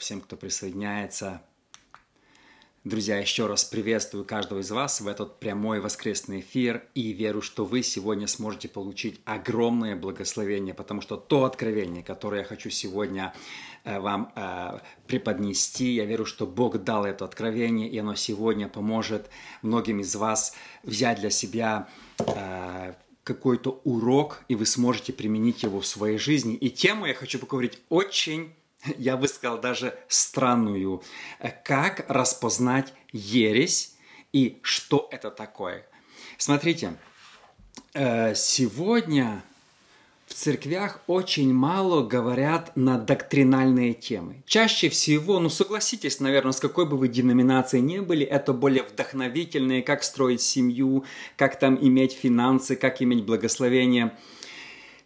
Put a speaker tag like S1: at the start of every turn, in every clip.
S1: всем, кто присоединяется. Друзья, еще раз приветствую каждого из вас в этот прямой воскресный эфир и верю, что вы сегодня сможете получить огромное благословение, потому что то откровение, которое я хочу сегодня э, вам э, преподнести, я верю, что Бог дал это откровение, и оно сегодня поможет многим из вас взять для себя э, какой-то урок, и вы сможете применить его в своей жизни. И тему я хочу поговорить очень я бы сказал, даже странную. Как распознать ересь и что это такое? Смотрите, э, сегодня в церквях очень мало говорят на доктринальные темы. Чаще всего, ну согласитесь, наверное, с какой бы вы деноминацией не были, это более вдохновительные, как строить семью, как там иметь финансы, как иметь благословение –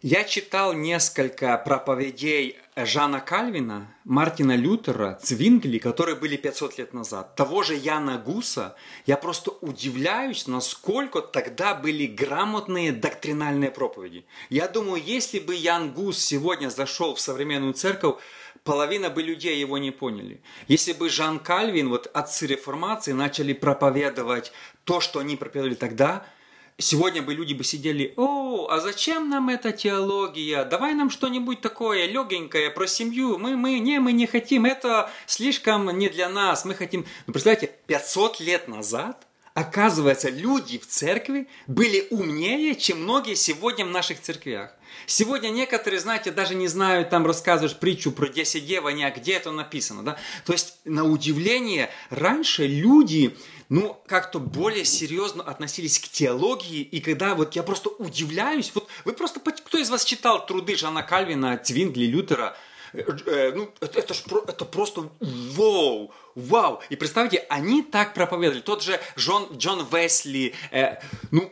S1: я читал несколько проповедей Жана Кальвина, Мартина Лютера, Цвингли, которые были 500 лет назад, того же Яна Гуса. Я просто удивляюсь, насколько тогда были грамотные доктринальные проповеди. Я думаю, если бы Ян Гус сегодня зашел в современную церковь, половина бы людей его не поняли. Если бы Жан Кальвин, вот отцы реформации, начали проповедовать то, что они проповедовали тогда – Сегодня бы люди бы сидели, о, а зачем нам эта теология? Давай нам что-нибудь такое легенькое про семью. Мы, мы, не, мы не хотим, это слишком не для нас. Мы хотим... Ну, представляете, 500 лет назад, оказывается, люди в церкви были умнее, чем многие сегодня в наших церквях. Сегодня некоторые, знаете, даже не знают, там рассказываешь притчу про 10 дев, а не а где это написано. Да? То есть, на удивление, раньше люди ну, как-то более серьезно относились к теологии, и когда вот я просто удивляюсь, вот вы просто, кто из вас читал труды Жана Кальвина, Твингли, Лютера, э, э, ну, это, это, ж, это просто вау, вау. И представьте, они так проповедовали. Тот же Джон, Джон Весли, э, ну,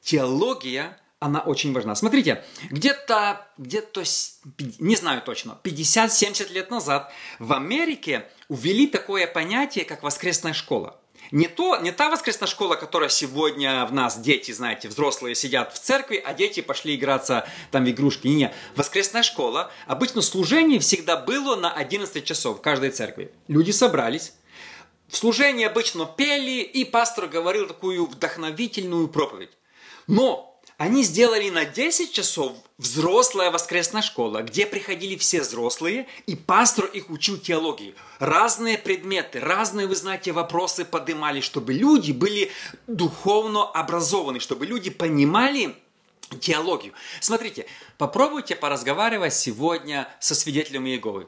S1: теология, она очень важна. Смотрите, где-то, где-то, не знаю точно, 50-70 лет назад в Америке увели такое понятие, как воскресная школа. Не, то, не та воскресная школа, которая сегодня в нас, дети, знаете, взрослые сидят в церкви, а дети пошли играться там в игрушки. Не, не. Воскресная школа, обычно служение всегда было на 11 часов в каждой церкви. Люди собрались, в служении обычно пели, и пастор говорил такую вдохновительную проповедь. Но они сделали на 10 часов взрослая воскресная школа, где приходили все взрослые, и пастор их учил теологии. Разные предметы, разные, вы знаете, вопросы поднимали, чтобы люди были духовно образованы, чтобы люди понимали теологию. Смотрите, попробуйте поразговаривать сегодня со свидетелями Иеговы.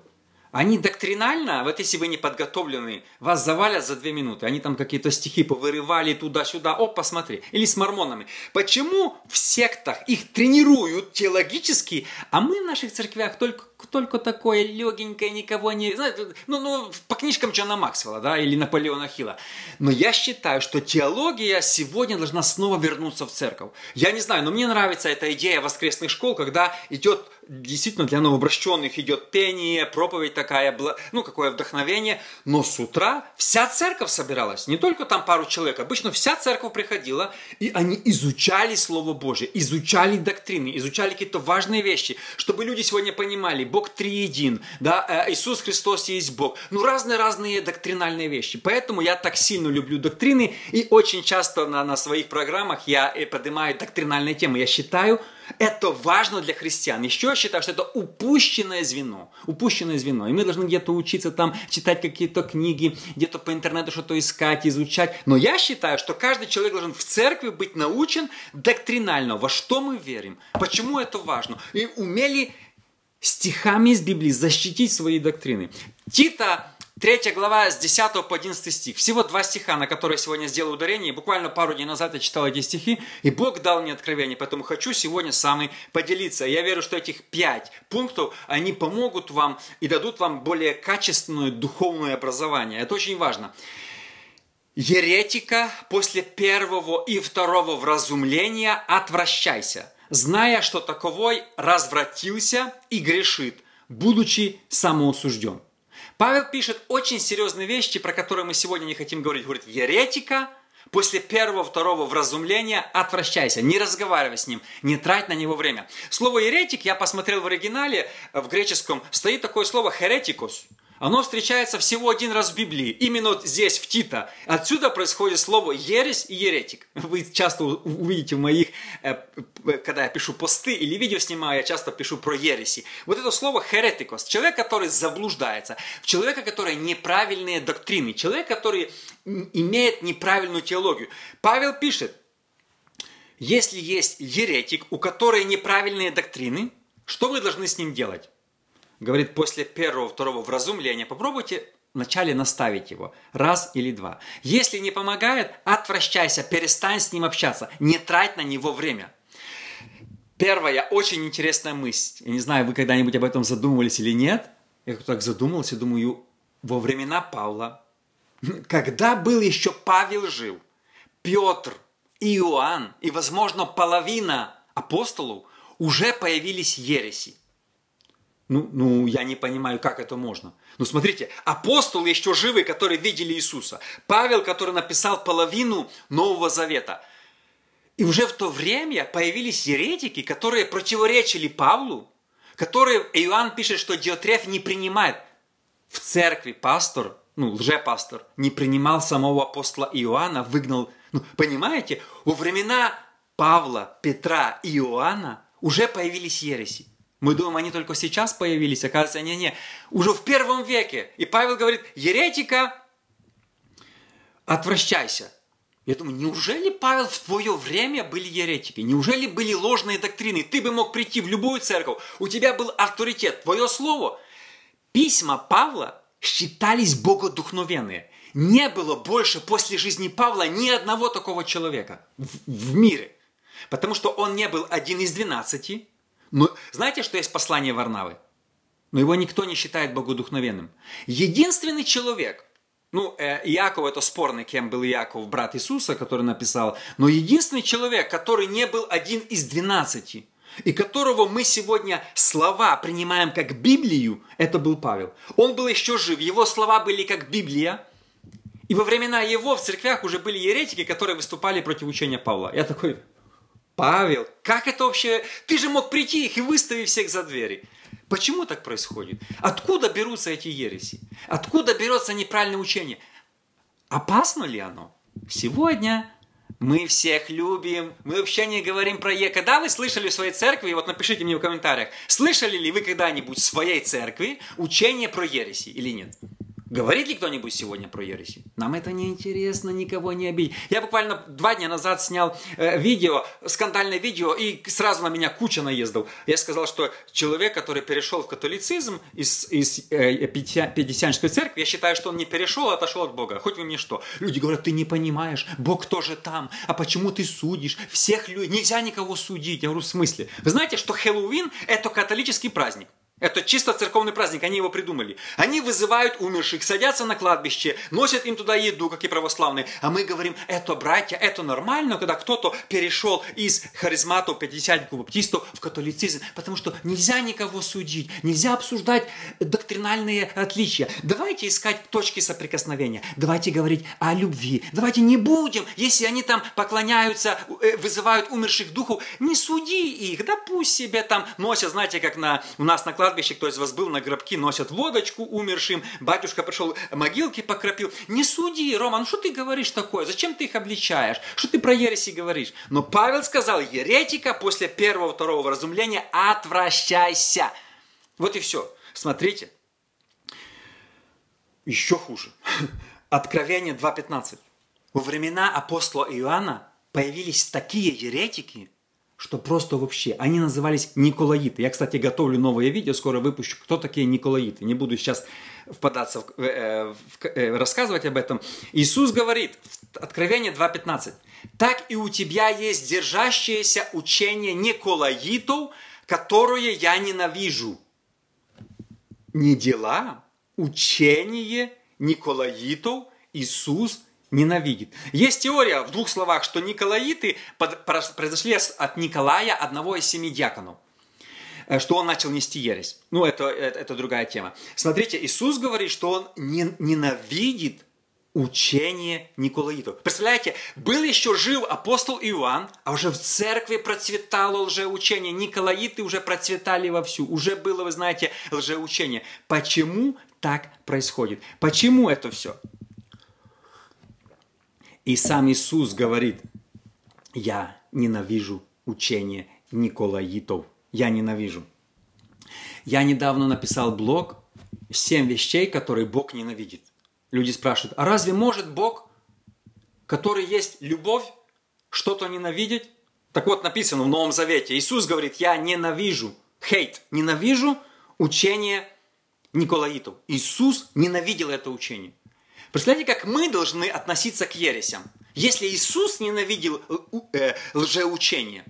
S1: Они доктринально, вот если вы не подготовлены, вас завалят за две минуты. Они там какие-то стихи повырывали туда-сюда. О, посмотри. Или с мормонами. Почему в сектах их тренируют теологически, а мы в наших церквях только только такое легенькое, никого не... Знаете, ну, ну, по книжкам Джона Максвелла, да, или Наполеона Хилла. Но я считаю, что теология сегодня должна снова вернуться в церковь. Я не знаю, но мне нравится эта идея воскресных школ, когда идет действительно для новообращенных идет пение, проповедь такая, ну, какое вдохновение. Но с утра вся церковь собиралась, не только там пару человек, обычно вся церковь приходила, и они изучали Слово Божье, изучали доктрины, изучали какие-то важные вещи, чтобы люди сегодня понимали, Бог триедин, да, э, Иисус Христос есть Бог. Ну, разные-разные доктринальные вещи. Поэтому я так сильно люблю доктрины, и очень часто на, на своих программах я э, поднимаю доктринальные темы. Я считаю, это важно для христиан. Еще я считаю, что это упущенное звено. Упущенное звено. И мы должны где-то учиться там, читать какие-то книги, где-то по интернету что-то искать, изучать. Но я считаю, что каждый человек должен в церкви быть научен доктринально, во что мы верим, почему это важно. И умели стихами из Библии защитить свои доктрины. Тита 3 глава с 10 по 11 стих. Всего два стиха, на которые сегодня сделал ударение. Буквально пару дней назад я читал эти стихи, и Бог дал мне откровение, поэтому хочу сегодня с вами поделиться. Я верю, что этих пять пунктов, они помогут вам и дадут вам более качественное духовное образование. Это очень важно. Еретика после первого и второго вразумления отвращайся – зная, что таковой развратился и грешит, будучи самоусужден. Павел пишет очень серьезные вещи, про которые мы сегодня не хотим говорить. Говорит, еретика, после первого, второго вразумления отвращайся, не разговаривай с ним, не трать на него время. Слово еретик, я посмотрел в оригинале, в греческом, стоит такое слово херетикус. Оно встречается всего один раз в Библии, именно вот здесь, в Тита. Отсюда происходит слово «ересь» и «еретик». Вы часто увидите в моих, э, когда я пишу посты или видео снимаю, я часто пишу про ереси. Вот это слово «херетикос» – человек, который заблуждается, человек, который неправильные доктрины, человек, который имеет неправильную теологию. Павел пишет, если есть еретик, у которой неправильные доктрины, что вы должны с ним делать? Говорит, после первого, второго вразумления попробуйте вначале наставить его. Раз или два. Если не помогает, отвращайся, перестань с ним общаться. Не трать на него время. Первая очень интересная мысль. Я не знаю, вы когда-нибудь об этом задумывались или нет. Я так задумался, думаю, во времена Павла, когда был еще Павел жил, Петр, Иоанн и, возможно, половина апостолов уже появились ереси. Ну, ну, я не понимаю, как это можно. Ну, смотрите, апостолы еще живы, которые видели Иисуса. Павел, который написал половину Нового Завета. И уже в то время появились еретики, которые противоречили Павлу, которые Иоанн пишет, что Диотреф не принимает. В церкви пастор, ну, лжепастор, не принимал самого апостола Иоанна, выгнал. Ну, понимаете, во времена Павла, Петра и Иоанна уже появились ереси. Мы думаем, они только сейчас появились, оказывается, не-не, уже в первом веке. И Павел говорит, еретика, отвращайся. Я думаю, неужели, Павел, в твое время были еретики? Неужели были ложные доктрины? Ты бы мог прийти в любую церковь, у тебя был авторитет, твое слово. Письма Павла считались богодухновенные. Не было больше после жизни Павла ни одного такого человека в, в мире. Потому что он не был один из двенадцати, но знаете, что есть послание Варнавы? Но его никто не считает богодухновенным. Единственный человек, ну, э, Иаков это спорный, кем был Иаков, брат Иисуса, который написал, но единственный человек, который не был один из двенадцати, и которого мы сегодня слова принимаем как Библию, это был Павел. Он был еще жив, его слова были как Библия, и во времена его в церквях уже были еретики, которые выступали против учения Павла. Я такой, Павел, как это вообще? Ты же мог прийти их и выставить всех за двери. Почему так происходит? Откуда берутся эти ереси? Откуда берется неправильное учение? Опасно ли оно? Сегодня мы всех любим, мы вообще не говорим про Е. Когда вы слышали в своей церкви, вот напишите мне в комментариях, слышали ли вы когда-нибудь в своей церкви учение про ереси или нет? Говорит ли кто-нибудь сегодня про ереси? Нам это не интересно, никого не обидеть. Я буквально два дня назад снял э, видео, скандальное видео, и сразу на меня куча наездов. Я сказал, что человек, который перешел в католицизм из, из э, Пятидесятнической церкви, я считаю, что он не перешел, а отошел от Бога. Хоть вы мне что. Люди говорят, ты не понимаешь, Бог тоже там, а почему ты судишь? Всех людей, нельзя никого судить. Я говорю, в смысле? Вы знаете, что Хэллоуин – это католический праздник. Это чисто церковный праздник, они его придумали. Они вызывают умерших, садятся на кладбище, носят им туда еду, как и православные. А мы говорим, это братья, это нормально, когда кто-то перешел из харизматов, пятидесятников, баптистов в католицизм. Потому что нельзя никого судить, нельзя обсуждать доктринальные отличия. Давайте искать точки соприкосновения, давайте говорить о любви. Давайте не будем, если они там поклоняются, э, вызывают умерших духов, не суди их, да пусть себе там носят, знаете, как на, у нас на кладбище кладбище, кто из вас был, на гробки носят водочку умершим, батюшка пришел, могилки покропил. Не суди, Рома, ну что ты говоришь такое? Зачем ты их обличаешь? Что ты про ереси говоришь? Но Павел сказал, еретика после первого, второго разумления отвращайся. Вот и все. Смотрите. Еще хуже. Откровение 2.15. Во времена апостола Иоанна появились такие еретики, что просто вообще, они назывались Николаиты. Я, кстати, готовлю новое видео, скоро выпущу, кто такие Николаиты. Не буду сейчас впадаться, в, э, в, э, рассказывать об этом. Иисус говорит, Откровение 2.15, «Так и у тебя есть держащееся учение Николаитов, которое я ненавижу». Не дела, учение Николаитов Иисус ненавидит. Есть теория в двух словах, что Николаиты произошли от Николая, одного из семи диаконов э, что он начал нести ересь. Ну, это, это, это другая тема. Смотрите, Иисус говорит, что он не, ненавидит учение Николаитов. Представляете, был еще жив апостол Иоанн, а уже в церкви процветало лжеучение. Николаиты уже процветали вовсю. Уже было, вы знаете, лжеучение. Почему так происходит. Почему это все? И сам Иисус говорит, я ненавижу учение Николаитов. Я ненавижу. Я недавно написал блог «Семь вещей, которые Бог ненавидит». Люди спрашивают, а разве может Бог, который есть любовь, что-то ненавидеть? Так вот, написано в Новом Завете. Иисус говорит, я ненавижу, хейт, ненавижу учение Николаитов. Иисус ненавидел это учение. Представляете, как мы должны относиться к ересям? Если Иисус ненавидел э, лжеучение,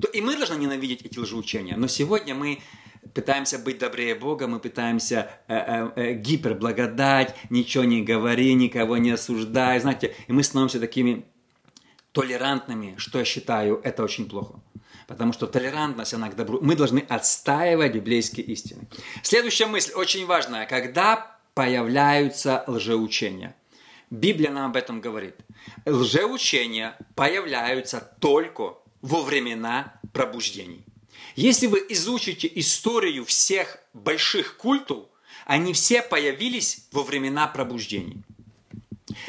S1: то и мы должны ненавидеть эти лжеучения. Но сегодня мы пытаемся быть добрее Бога, мы пытаемся э, э, э, гиперблагодать, ничего не говори, никого не осуждай, знаете, и мы становимся такими толерантными, что я считаю, это очень плохо. Потому что толерантность, она к добру. Мы должны отстаивать библейские истины. Следующая мысль, очень важная. Когда появляются лжеучения? Библия нам об этом говорит. Лжеучения появляются только во времена пробуждений. Если вы изучите историю всех больших культов, они все появились во времена пробуждений.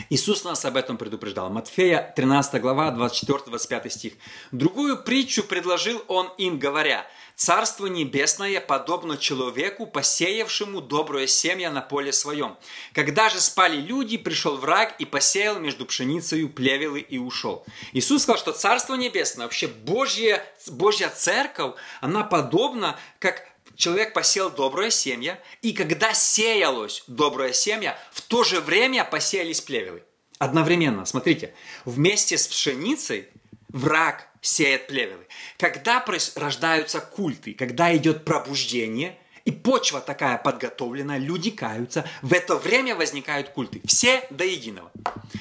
S1: Иисус нас об этом предупреждал. Матфея 13 глава, 24-25 стих. Другую притчу предложил он им, говоря, Царство небесное подобно человеку, посеявшему доброе семя на поле своем. Когда же спали люди, пришел враг и посеял между пшеницей плевелы и ушел. Иисус сказал, что Царство небесное, вообще Божья, Божья церковь, она подобна, как человек посеял доброе семя, и когда сеялось доброе семя, в то же время посеялись плевелы. Одновременно, смотрите, вместе с пшеницей враг сеет плевелы. Когда рождаются культы, когда идет пробуждение, и почва такая подготовлена, люди каются, в это время возникают культы. Все до единого.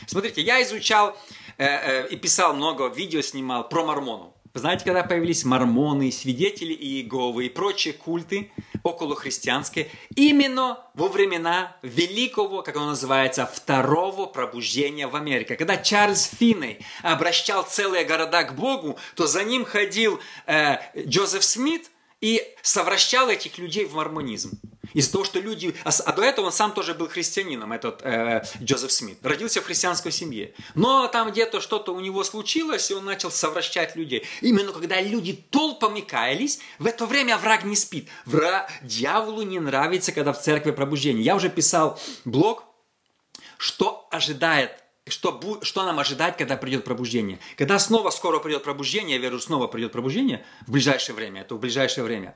S1: Смотрите, я изучал э, э, и писал много видео, снимал про мормонов. Вы знаете, когда появились мормоны, свидетели Иеговы и прочие культы околохристианские, именно во времена великого, как оно называется, второго пробуждения в Америке. Когда Чарльз Финней обращал целые города к Богу, то за ним ходил э, Джозеф Смит и совращал этих людей в мормонизм. Из-за того, что люди... А, а до этого он сам тоже был христианином, этот э, Джозеф Смит. Родился в христианской семье. Но там где-то что-то у него случилось, и он начал совращать людей. Именно когда люди толпами каялись, в это время враг не спит. Враг... Дьяволу не нравится, когда в церкви пробуждение. Я уже писал блог, что ожидает что, что нам ожидать, когда придет пробуждение? Когда снова скоро придет пробуждение, я верю, снова придет пробуждение в ближайшее время, это в ближайшее время,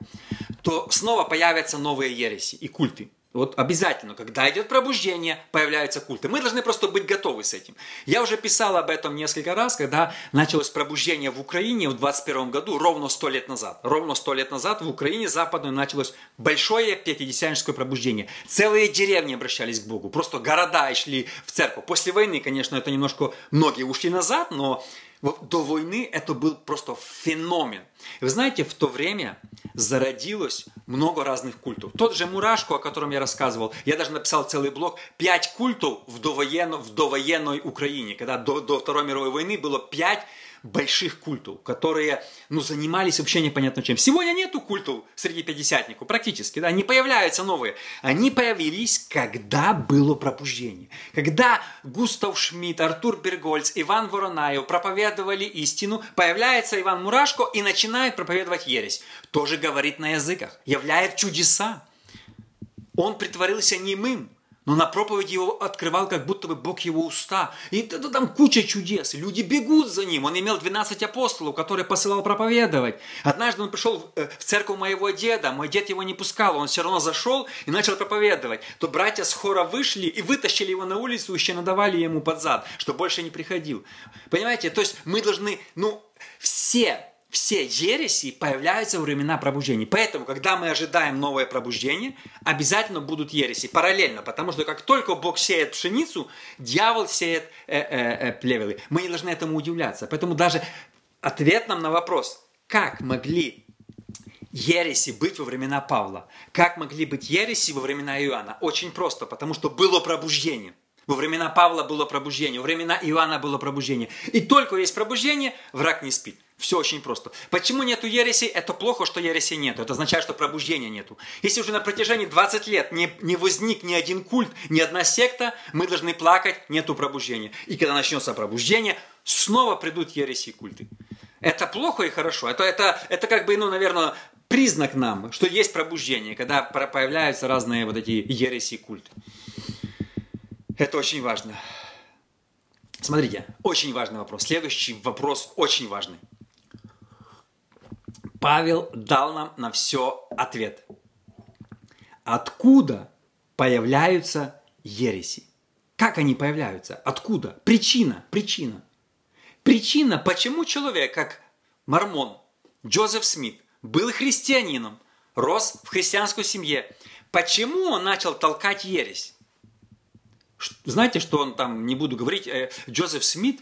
S1: то снова появятся новые ереси и культы. Вот обязательно, когда идет пробуждение, появляются культы. Мы должны просто быть готовы с этим. Я уже писал об этом несколько раз, когда началось пробуждение в Украине в 21 году, ровно сто лет назад. Ровно сто лет назад в Украине западной началось большое пятидесятническое пробуждение. Целые деревни обращались к Богу, просто города шли в церковь. После войны, конечно, это немножко многие ушли назад, но до войны это был просто феномен. Вы знаете, в то время зародилось много разных культов. Тот же Мурашко, о котором я рассказывал, я даже написал целый блог, пять культов в, довоенно, в довоенной Украине, когда до, до Второй мировой войны было пять больших культов, которые ну, занимались вообще непонятно чем. Сегодня нету культов среди пятидесятников, практически, да, не появляются новые. Они появились, когда было пробуждение. Когда Густав Шмидт, Артур Бергольц, Иван Воронаев проповедовали истину, появляется Иван Мурашко и начинает проповедовать ересь. Тоже говорит на языках, являет чудеса. Он притворился немым, но на проповеди его открывал, как будто бы Бог его уста. И это там куча чудес. Люди бегут за ним. Он имел 12 апостолов, которые посылал проповедовать. Однажды он пришел э, в церковь моего деда. Мой дед его не пускал. Он все равно зашел и начал проповедовать. То братья с хора вышли и вытащили его на улицу, еще надавали ему под зад, что больше не приходил. Понимаете? То есть мы должны, ну, все все ереси появляются во времена пробуждения. Поэтому, когда мы ожидаем новое пробуждение, обязательно будут ереси параллельно, потому что как только Бог сеет пшеницу, дьявол сеет э, э, э, плевелы. Мы не должны этому удивляться. Поэтому даже ответ нам на вопрос, как могли ереси быть во времена Павла, как могли быть ереси во времена Иоанна, очень просто, потому что было пробуждение. Во времена Павла было пробуждение, во времена Иоанна было пробуждение. И только есть пробуждение, враг не спит. Все очень просто. Почему нету ереси? Это плохо, что ереси нету. Это означает, что пробуждения нету. Если уже на протяжении 20 лет не, не возник ни один культ, ни одна секта, мы должны плакать, нету пробуждения. И когда начнется пробуждение, снова придут ереси и культы. Это плохо и хорошо. Это, это, это как бы, ну, наверное, признак нам, что есть пробуждение, когда появляются разные вот эти ереси и культы. Это очень важно. Смотрите, очень важный вопрос. Следующий вопрос очень важный. Павел дал нам на все ответ. Откуда появляются ереси? Как они появляются? Откуда? Причина, причина. Причина, почему человек, как мормон Джозеф Смит, был христианином, рос в христианской семье, почему он начал толкать ересь? Знаете, что он там, не буду говорить, э, Джозеф Смит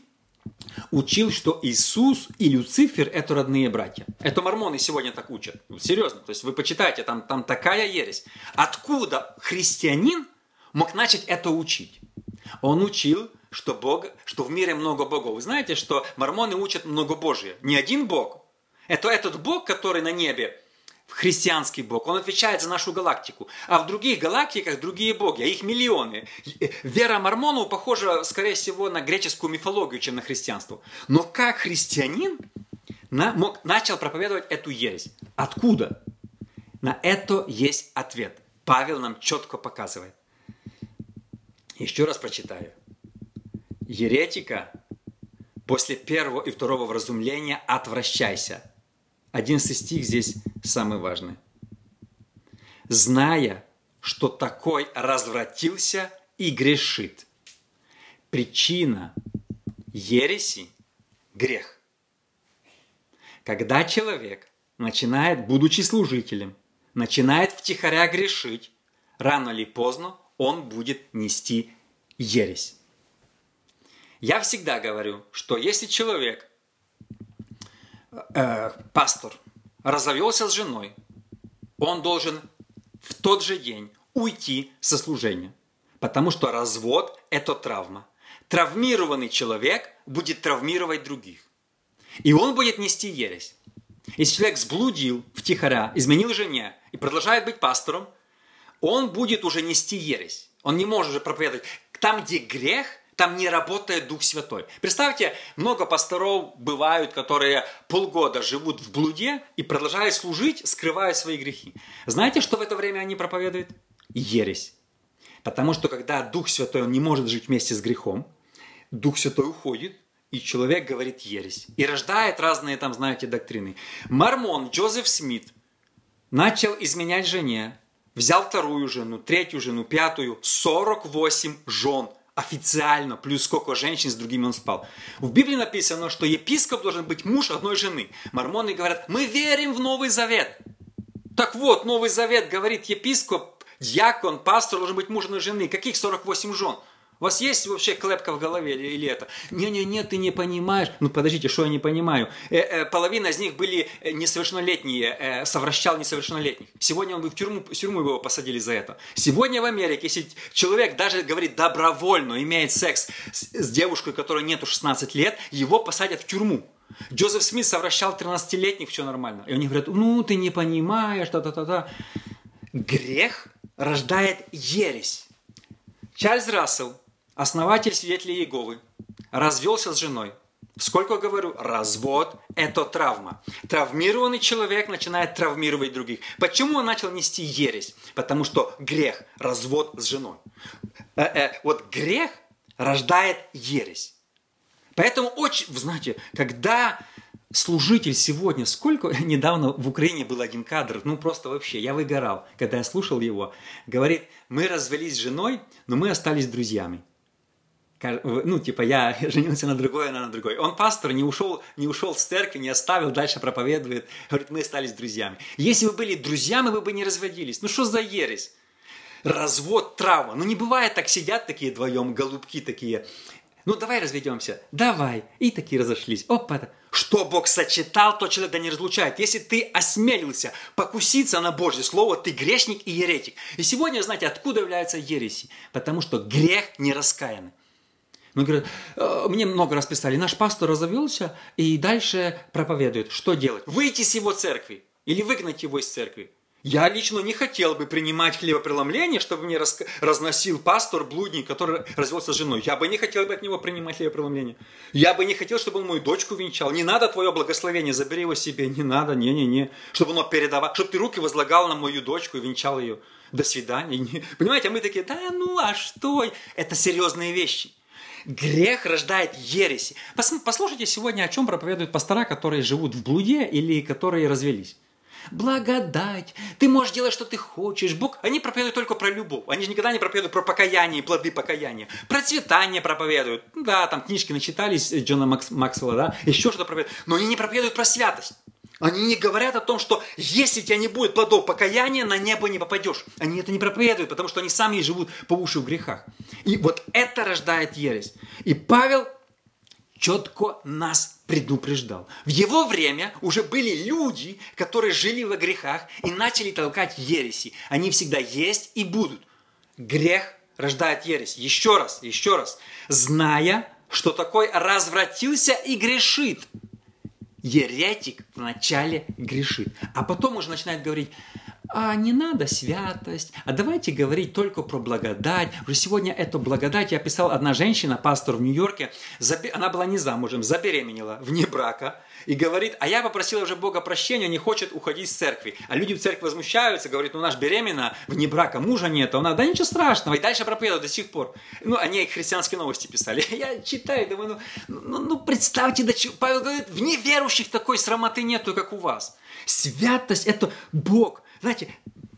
S1: учил, что Иисус и Люцифер – это родные братья. Это мормоны сегодня так учат. Серьезно. То есть вы почитайте, там, там такая ересь. Откуда христианин мог начать это учить? Он учил, что, Бог, что в мире много богов. Вы знаете, что мормоны учат много Божие. Не один Бог. Это этот Бог, который на небе, христианский бог, он отвечает за нашу галактику. А в других галактиках другие боги, а их миллионы. Вера мормонов похожа, скорее всего, на греческую мифологию, чем на христианство. Но как христианин на, мог, начал проповедовать эту ересь? Откуда? На это есть ответ. Павел нам четко показывает. Еще раз прочитаю. Еретика после первого и второго вразумления отвращайся. Одиннадцатый стих здесь самый важный. Зная, что такой развратился и грешит. Причина ереси – грех. Когда человек начинает, будучи служителем, начинает втихаря грешить, рано или поздно он будет нести ересь. Я всегда говорю, что если человек э, пастор разовелся с женой, он должен в тот же день уйти со служения. Потому что развод – это травма. Травмированный человек будет травмировать других. И он будет нести ересь. Если человек сблудил втихаря, изменил жене и продолжает быть пастором, он будет уже нести ересь. Он не может уже проповедовать. Там, где грех, там не работает Дух Святой. Представьте, много пасторов бывают, которые полгода живут в блуде и продолжают служить, скрывая свои грехи. Знаете, что в это время они проповедуют? Ересь. Потому что когда Дух Святой, он не может жить вместе с грехом, Дух Святой уходит, и человек говорит ересь. И рождает разные там, знаете, доктрины. Мормон Джозеф Смит начал изменять жене, взял вторую жену, третью жену, пятую, 48 жен – официально, плюс сколько женщин с другими он спал. В Библии написано, что епископ должен быть муж одной жены. Мормоны говорят, мы верим в Новый Завет. Так вот, Новый Завет говорит, епископ, дьякон, пастор должен быть муж одной жены. Каких 48 жен? У вас есть вообще клепка в голове или, или это? Не-не-не, ты не понимаешь. Ну, подождите, что я не понимаю? Э, э, половина из них были э, несовершеннолетние, э, совращал несовершеннолетних. Сегодня он бы в тюрьму, в тюрьму его посадили за это. Сегодня в Америке, если человек даже говорит добровольно, имеет секс с, с девушкой, которой нету 16 лет, его посадят в тюрьму. Джозеф Смит совращал 13-летних, все нормально. И они говорят, ну, ты не понимаешь, та-та-та-та. Грех рождает ересь. Чарльз Рассел основатель свидетелей Иеговы, развелся с женой. Сколько говорю, развод – это травма. Травмированный человек начинает травмировать других. Почему он начал нести ересь? Потому что грех, развод с женой. Э -э, вот грех рождает ересь. Поэтому очень, знаете, когда служитель сегодня, сколько недавно в Украине был один кадр, ну просто вообще, я выгорал, когда я слушал его, говорит, мы развелись с женой, но мы остались друзьями ну, типа, я женился на другой, она на другой. Он пастор, не ушел, не ушел с церкви, не оставил, дальше проповедует. Говорит, мы стали друзьями. Если бы были друзьями, вы бы не разводились. Ну, что за ересь? Развод, травма. Ну, не бывает так, сидят такие вдвоем, голубки такие. Ну, давай разведемся. Давай. И такие разошлись. Опа. Что Бог сочетал, то человек да не разлучает. Если ты осмелился покуситься на Божье Слово, ты грешник и еретик. И сегодня, знаете, откуда являются ереси? Потому что грех не раскаянный. Мы говорим, «Э, мне много раз писали, наш пастор разовелся и дальше проповедует. Что делать? Выйти с его церкви или выгнать его из церкви. Я лично не хотел бы принимать хлебопреломление, чтобы мне рас... разносил пастор, блудник, который развелся с женой. Я бы не хотел бы от него принимать хлебопреломление. Я бы не хотел, чтобы он мою дочку венчал. Не надо твое благословение, забери его себе. Не надо, не-не-не. Чтобы оно передавал, чтобы ты руки возлагал на мою дочку и венчал ее. До свидания. Понимаете, а мы такие, да ну а что? Это серьезные вещи. Грех рождает ереси. Послушайте сегодня, о чем проповедуют пастора, которые живут в блуде или которые развелись благодать, ты можешь делать, что ты хочешь. Бог, они проповедуют только про любовь. Они же никогда не проповедуют про покаяние и плоды покаяния. Процветание проповедуют. Да, там книжки начитались Джона Макс, Максвелла, да, еще что-то проповедуют. Но они не проповедуют про святость. Они не говорят о том, что если тебя не будет плодов покаяния, на небо не попадешь. Они это не проповедуют, потому что они сами живут по уши в грехах. И вот это рождает ересь. И Павел четко нас предупреждал. В его время уже были люди, которые жили во грехах и начали толкать ереси. Они всегда есть и будут. Грех рождает ересь. Еще раз, еще раз. Зная, что такой развратился и грешит. Еретик вначале грешит, а потом уже начинает говорить, а не надо святость, а давайте говорить только про благодать. Уже сегодня эту благодать я писал одна женщина, пастор в Нью-Йорке, она была не замужем, забеременела вне брака, и говорит, а я попросила уже Бога прощения, не хочет уходить с церкви. А люди в церкви возмущаются, говорят, ну наш беременна, вне брака, мужа нет, а она, да ничего страшного, и дальше проповедует до сих пор. Ну, они христианские новости писали. Я читаю, думаю, ну, ну, ну представьте, да, Павел говорит, в неверующих такой срамоты нету, как у вас. Святость – это Бог – знаете,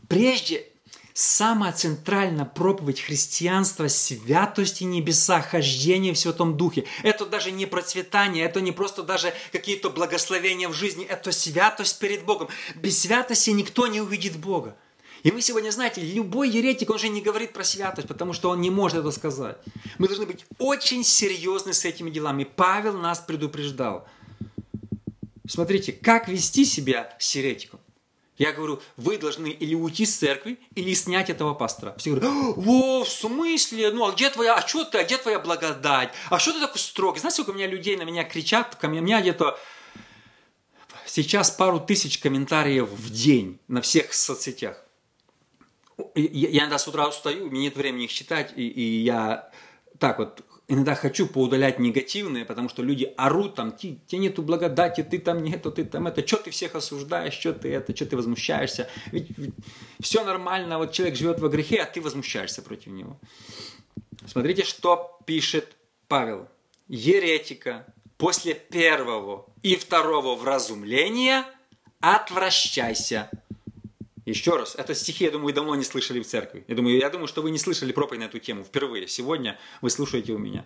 S1: прежде самая центральная проповедь христианства – святости небеса, хождение в Святом Духе. Это даже не процветание, это не просто даже какие-то благословения в жизни, это святость перед Богом. Без святости никто не увидит Бога. И вы сегодня знаете, любой еретик, он же не говорит про святость, потому что он не может это сказать. Мы должны быть очень серьезны с этими делами. Павел нас предупреждал. Смотрите, как вести себя с еретиком. Я говорю, вы должны или уйти с церкви, или снять этого пастора. Все говорят, о, в смысле? Ну, а где твоя, а что ты, а где твоя благодать? А что ты такой строгий? Знаете, сколько у меня людей на меня кричат? Ко мне, у меня где-то сейчас пару тысяч комментариев в день на всех соцсетях. Я иногда с утра устаю, у меня нет времени их читать, и, и я так вот иногда хочу поудалять негативные, потому что люди орут там, тебе нету благодати, ты там нету, ты там это, что ты всех осуждаешь, что ты это, что ты возмущаешься. Ведь, ведь все нормально, вот человек живет во грехе, а ты возмущаешься против него. Смотрите, что пишет Павел. Еретика после первого и второго вразумления отвращайся еще раз, это стихи, я думаю, вы давно не слышали в церкви. Я думаю, я думаю, что вы не слышали проповедь на эту тему впервые. Сегодня вы слушаете у меня.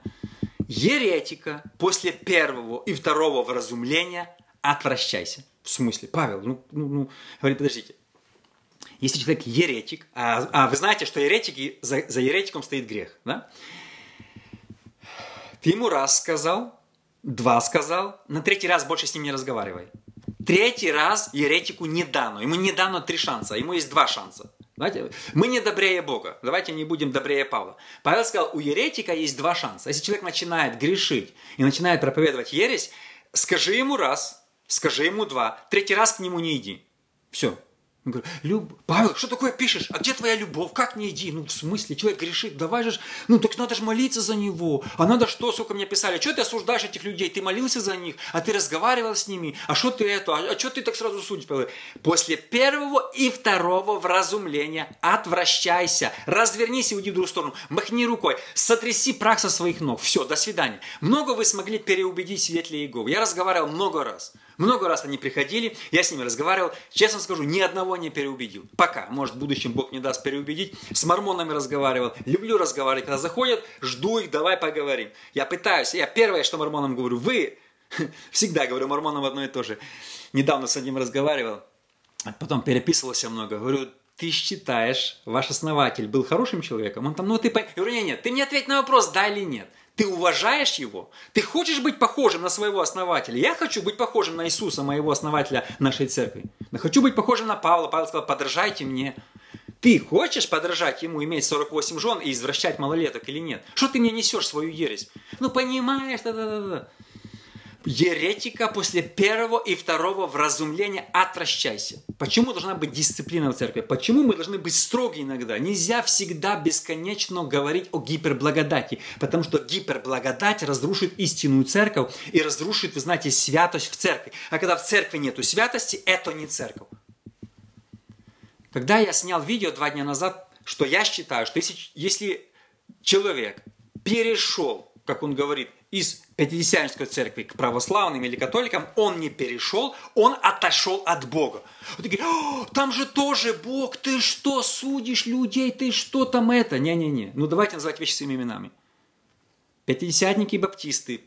S1: Еретика после первого и второго вразумления отвращайся. В смысле? Павел, ну, ну, ну говорит, подождите. Если человек еретик, а, а вы знаете, что еретики, за, за еретиком стоит грех, да? Ты ему раз сказал, два сказал, на третий раз больше с ним не разговаривай. Третий раз еретику не дано. Ему не дано три шанса, ему есть два шанса. Знаете, мы не добрее Бога. Давайте не будем добрее Павла. Павел сказал, у еретика есть два шанса. Если человек начинает грешить и начинает проповедовать ересь, скажи ему раз, скажи ему два, третий раз к нему не иди. Все, он говорит, Люб... Павел, что такое пишешь? А где твоя любовь? Как не иди? Ну, в смысле, человек грешит, давай же, ну, так надо же молиться за него. А надо что, сколько мне писали? Что ты осуждаешь этих людей? Ты молился за них, а ты разговаривал с ними. А что ты это? А, а что ты так сразу судишь? После первого и второго вразумления отвращайся. Развернись и уйди в другую сторону. Махни рукой. Сотряси прах со своих ног. Все, до свидания. Много вы смогли переубедить свидетелей Иеговы. Я разговаривал много раз. Много раз они приходили, я с ними разговаривал. Честно скажу, ни одного не переубедил. Пока. Может, в будущем Бог не даст переубедить. С мормонами разговаривал. Люблю разговаривать. Когда заходят, жду их, давай поговорим. Я пытаюсь. Я первое, что мормонам говорю, вы... Всегда говорю мормонам одно и то же. Недавно с одним разговаривал. Потом переписывался много. Говорю, ты считаешь, ваш основатель был хорошим человеком? Он там, ну ты... Я говорю, нет, нет, ты мне ответь на вопрос, да или нет. Ты уважаешь его? Ты хочешь быть похожим на своего основателя? Я хочу быть похожим на Иисуса, моего основателя нашей церкви. Я хочу быть похожим на Павла. Павел сказал, подражайте мне. Ты хочешь подражать ему, иметь 48 жен и извращать малолеток или нет? Что ты мне несешь свою ересь? Ну, понимаешь, да-да-да. Еретика после первого и второго вразумления отвращайся. Почему должна быть дисциплина в церкви? Почему мы должны быть строги иногда? Нельзя всегда бесконечно говорить о гиперблагодати, потому что гиперблагодать разрушит истинную церковь и разрушит, вы знаете, святость в церкви. А когда в церкви нету святости, это не церковь. Когда я снял видео два дня назад, что я считаю, что если, если человек перешел, как он говорит, из Пятидесятнической церкви к православным или католикам, он не перешел, он отошел от Бога. Вот такие, там же тоже Бог, ты что, судишь людей, ты что там это? Не-не-не, ну давайте называть вещи своими именами. Пятидесятники и баптисты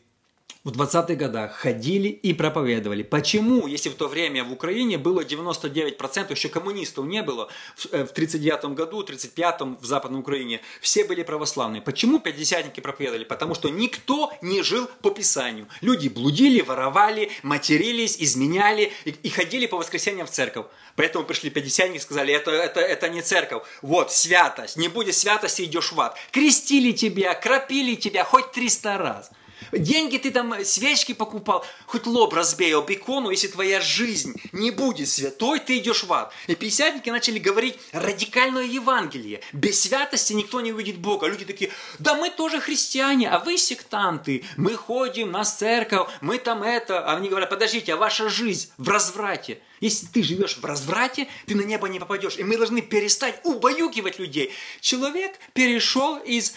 S1: в 20-х годах ходили и проповедовали. Почему, если в то время в Украине было 99%, еще коммунистов не было, в 1939 э, году, 1935 в Западной Украине, все были православные. Почему пятидесятники проповедовали? Потому что никто не жил по Писанию. Люди блудили, воровали, матерились, изменяли и, и ходили по воскресеньям в церковь. Поэтому пришли пятидесятники и сказали, это, это, это не церковь. Вот, святость. Не будет святости, идешь в ад. Крестили тебя, кропили тебя хоть 300 раз. Деньги ты там, свечки покупал, хоть лоб разбей об икону, если твоя жизнь не будет святой, ты идешь в ад. И пятидесятники начали говорить радикальное Евангелие. Без святости никто не увидит Бога. Люди такие, да мы тоже христиане, а вы сектанты. Мы ходим на церковь, мы там это. А они говорят, подождите, а ваша жизнь в разврате. Если ты живешь в разврате, ты на небо не попадешь. И мы должны перестать убаюкивать людей. Человек перешел из,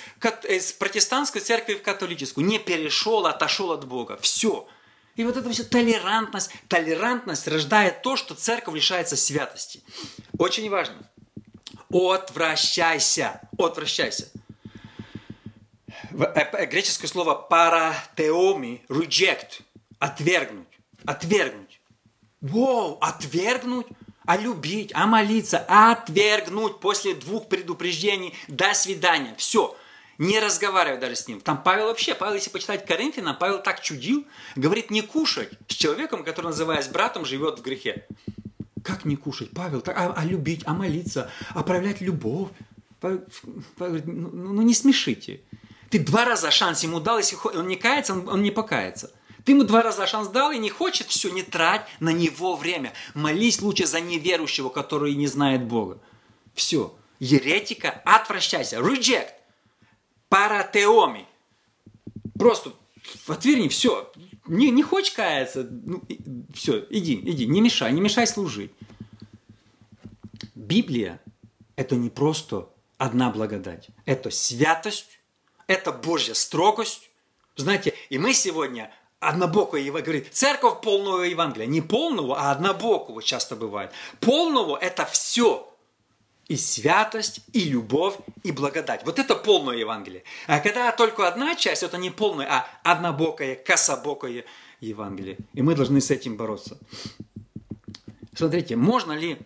S1: из протестантской церкви в католическую. Не перешел, а отошел от Бога. Все. И вот это все толерантность. Толерантность рождает то, что церковь лишается святости. Очень важно. Отвращайся. Отвращайся. Э, э, греческое слово паратеоми, reject, отвергнуть, отвергнуть. Воу, отвергнуть, а любить, а молиться, а отвергнуть после двух предупреждений. До свидания. Все. Не разговаривай даже с ним. Там Павел вообще, Павел, если почитать Коринфянам, Павел так чудил, говорит, не кушать с человеком, который, называясь братом, живет в грехе. Как не кушать, Павел? Так, а, а любить, а молиться, а проявлять любовь? Павел, Павел ну, ну, ну не смешите. Ты два раза шанс ему дал, если он не кается, он, он не покается. Ты ему два раза шанс дал и не хочет, все, не трать на него время. Молись лучше за неверующего, который не знает Бога. Все. Еретика, отвращайся. Reject. Паратеоми. Просто отверни, все. Не, не хочешь каяться, ну, все, иди, иди, не мешай, не мешай служить. Библия – это не просто одна благодать. Это святость, это Божья строгость. Знаете, и мы сегодня однобокое Евангелие. Церковь полного Евангелия. Не полного, а однобокого часто бывает. Полного – это все. И святость, и любовь, и благодать. Вот это полное Евангелие. А когда только одна часть, это не полное, а однобокое, кособокое Евангелие. И мы должны с этим бороться. Смотрите, можно ли...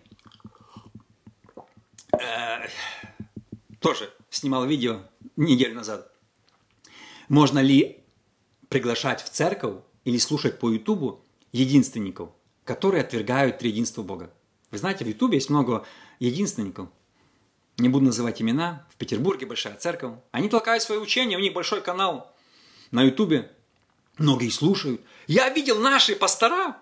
S1: Э, тоже снимал видео неделю назад. Можно ли приглашать в церковь или слушать по Ютубу единственников, которые отвергают триединство Бога. Вы знаете, в Ютубе есть много единственников. Не буду называть имена. В Петербурге большая церковь. Они толкают свои учения, у них большой канал на Ютубе. Многие слушают. Я видел наши пастора,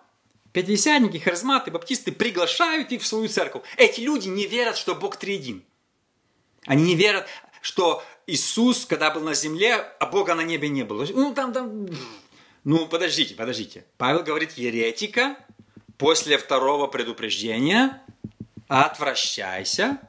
S1: пятидесятники, харизматы, баптисты приглашают их в свою церковь. Эти люди не верят, что Бог триедин. Они не верят, что Иисус, когда был на земле, а Бога на небе не было. Ну, там, там... Ну, подождите, подождите. Павел говорит, еретика, после второго предупреждения отвращайся,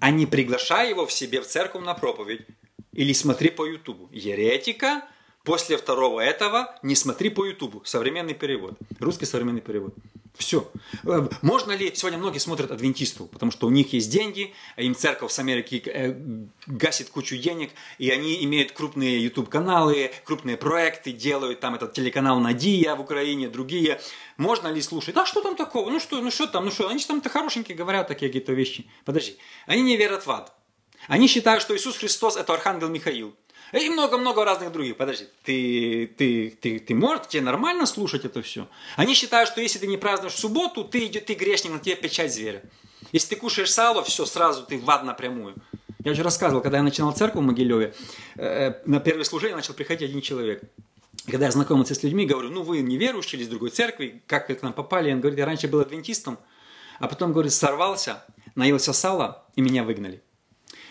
S1: а не приглашай его в себе в церковь на проповедь. Или смотри по Ютубу. Еретика, после второго этого не смотри по Ютубу. Современный перевод. Русский современный перевод. Все. Э, можно ли, сегодня многие смотрят адвентистов, потому что у них есть деньги, им церковь с Америки э, гасит кучу денег, и они имеют крупные YouTube-каналы, крупные проекты, делают там этот телеканал Надия в Украине, другие. Можно ли слушать? А что там такого? Ну что, ну что там, ну что, они там-то хорошенькие говорят такие какие-то вещи. Подожди. Они не верят в ад. Они считают, что Иисус Христос – это Архангел Михаил. И много-много разных других. Подожди, ты, ты, ты, ты можешь, тебе нормально слушать это все? Они считают, что если ты не празднуешь субботу, ты, ты грешник, на тебе печать зверя. Если ты кушаешь сало, все, сразу ты в ад напрямую. Я уже рассказывал, когда я начинал церковь в Могилеве, э, на первое служение начал приходить один человек. Когда я знакомился с людьми, говорю, ну вы не верующие из другой церкви, как вы к нам попали? Он говорит, я раньше был адвентистом, а потом, говорит, сорвался, наелся сала, и меня выгнали.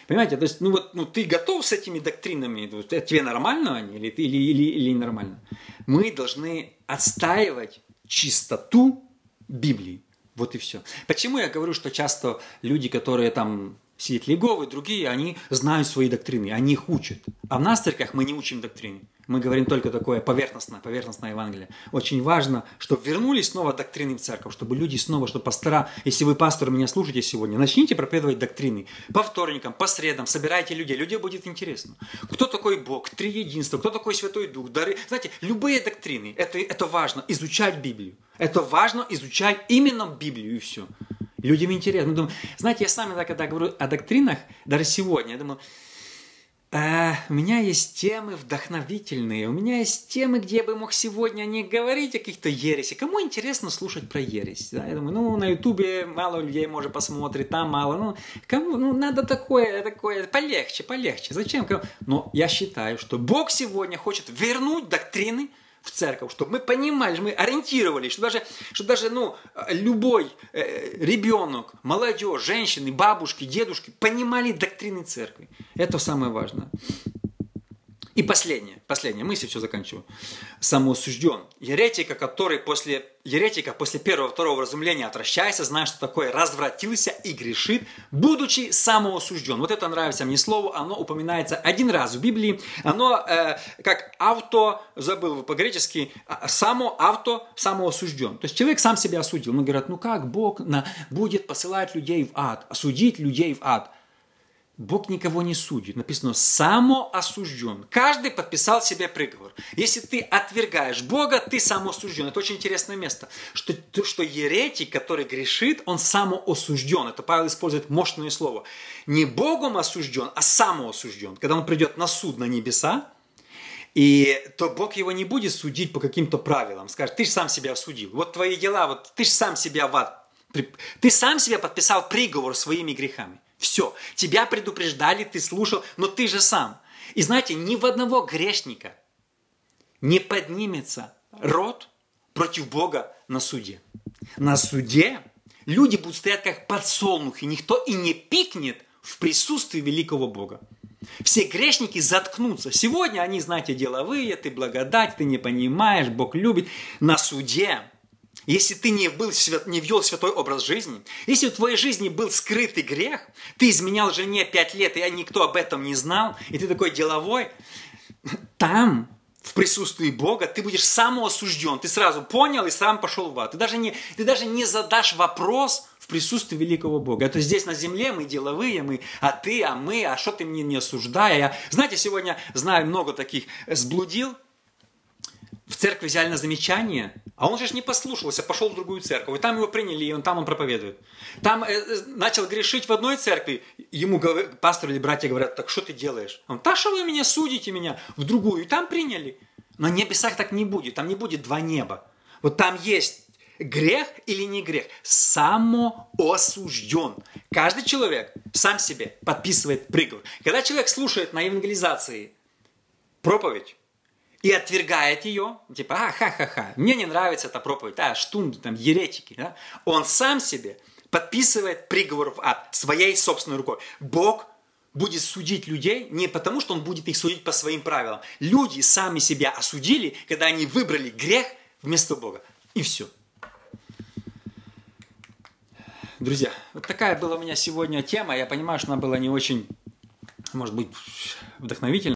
S1: Понимаете, то есть, ну вот, ну ты готов с этими доктринами, это тебе нормально они или, или, или, или нормально? Мы должны отстаивать чистоту Библии. Вот и все. Почему я говорю, что часто люди, которые там сидят Леговы, другие, они знают свои доктрины, они их учат. А в нас, церквях, мы не учим доктрины. Мы говорим только такое поверхностное, поверхностное Евангелие. Очень важно, чтобы вернулись снова доктрины в церковь, чтобы люди снова, чтобы пастора, если вы, пастор, меня слушаете сегодня, начните проповедовать доктрины. По вторникам, по средам, собирайте людей, людям будет интересно. Кто такой Бог, три единства, кто такой Святой Дух, дары. Знаете, любые доктрины, это, это важно, изучать Библию. Это важно изучать именно Библию и все. Людям интересно. Мы думаем, знаете, я сам иногда, когда говорю о доктринах, даже сегодня, я думаю, а, у меня есть темы вдохновительные, у меня есть темы, где я бы мог сегодня не говорить о каких-то ереси. Кому интересно слушать про ересь? Да? Я думаю, ну, на ютубе мало людей, может, посмотреть, там мало. Ну, кому, ну, надо такое, такое, полегче, полегче. Зачем? Но я считаю, что Бог сегодня хочет вернуть доктрины, в церковь, чтобы мы понимали, мы ориентировались, что даже, что даже ну, любой э, ребенок, молодежь, женщины, бабушки, дедушки понимали доктрины церкви. Это самое важное. И последнее, последняя мысль, все заканчиваю. Самоосужден. Еретика, который после, еретика после первого, второго разумления отвращается, зная, что такое развратился и грешит, будучи самоосужден. Вот это нравится мне слово, оно упоминается один раз в Библии. Оно э, как авто, забыл по-гречески, а, само, авто, самоосужден. То есть человек сам себя осудил. Мы говорят, ну как Бог на, будет посылать людей в ад, осудить людей в ад. Бог никого не судит. Написано самоосужден. Каждый подписал себе приговор. Если ты отвергаешь Бога, ты самоосужден. Это очень интересное место. Что, что еретик, который грешит, он самоосужден. Это Павел использует мощное слово. Не Богом осужден, а самоосужден. Когда он придет на суд на небеса, и то Бог его не будет судить по каким-то правилам. Скажет, ты же сам себя осудил. Вот твои дела, вот ты же сам себя в ад. Ты сам себе подписал приговор своими грехами. Все, тебя предупреждали, ты слушал, но ты же сам. И знаете, ни в одного грешника не поднимется рот против Бога на суде. На суде люди будут стоять как подсолнухи, никто и не пикнет в присутствии великого Бога. Все грешники заткнутся. Сегодня они, знаете, деловые, ты благодать, ты не понимаешь, Бог любит. На суде если ты не, был, не вел святой образ жизни, если в твоей жизни был скрытый грех, ты изменял жене пять лет, и никто об этом не знал, и ты такой деловой, там, в присутствии Бога, ты будешь самоосужден. Ты сразу понял и сам пошел в ад. Ты даже не, ты даже не задашь вопрос в присутствии великого Бога. Это здесь на земле мы деловые, мы, а ты, а мы, а что ты мне не осуждай? Я, знаете, сегодня знаю много таких, сблудил, в церкви взяли на замечание, а он же не послушался, пошел в другую церковь, и там его приняли, и он там он проповедует. Там э, э начал грешить в одной церкви, ему пастор или братья говорят, так что ты делаешь? Он, так что вы меня судите меня? В другую, и там приняли. Но на небесах так не будет, там не будет два неба. Вот там есть грех или не грех, самоосужден. Каждый человек сам себе подписывает приговор. Когда человек слушает на евангелизации проповедь, и отвергает ее, типа, а, ха-ха-ха, мне не нравится эта проповедь, а, штунды, там, еретики, да? он сам себе подписывает приговор в ад своей собственной рукой. Бог будет судить людей не потому, что он будет их судить по своим правилам. Люди сами себя осудили, когда они выбрали грех вместо Бога. И все. Друзья, вот такая была у меня сегодня тема. Я понимаю, что она была не очень, может быть, вдохновительная.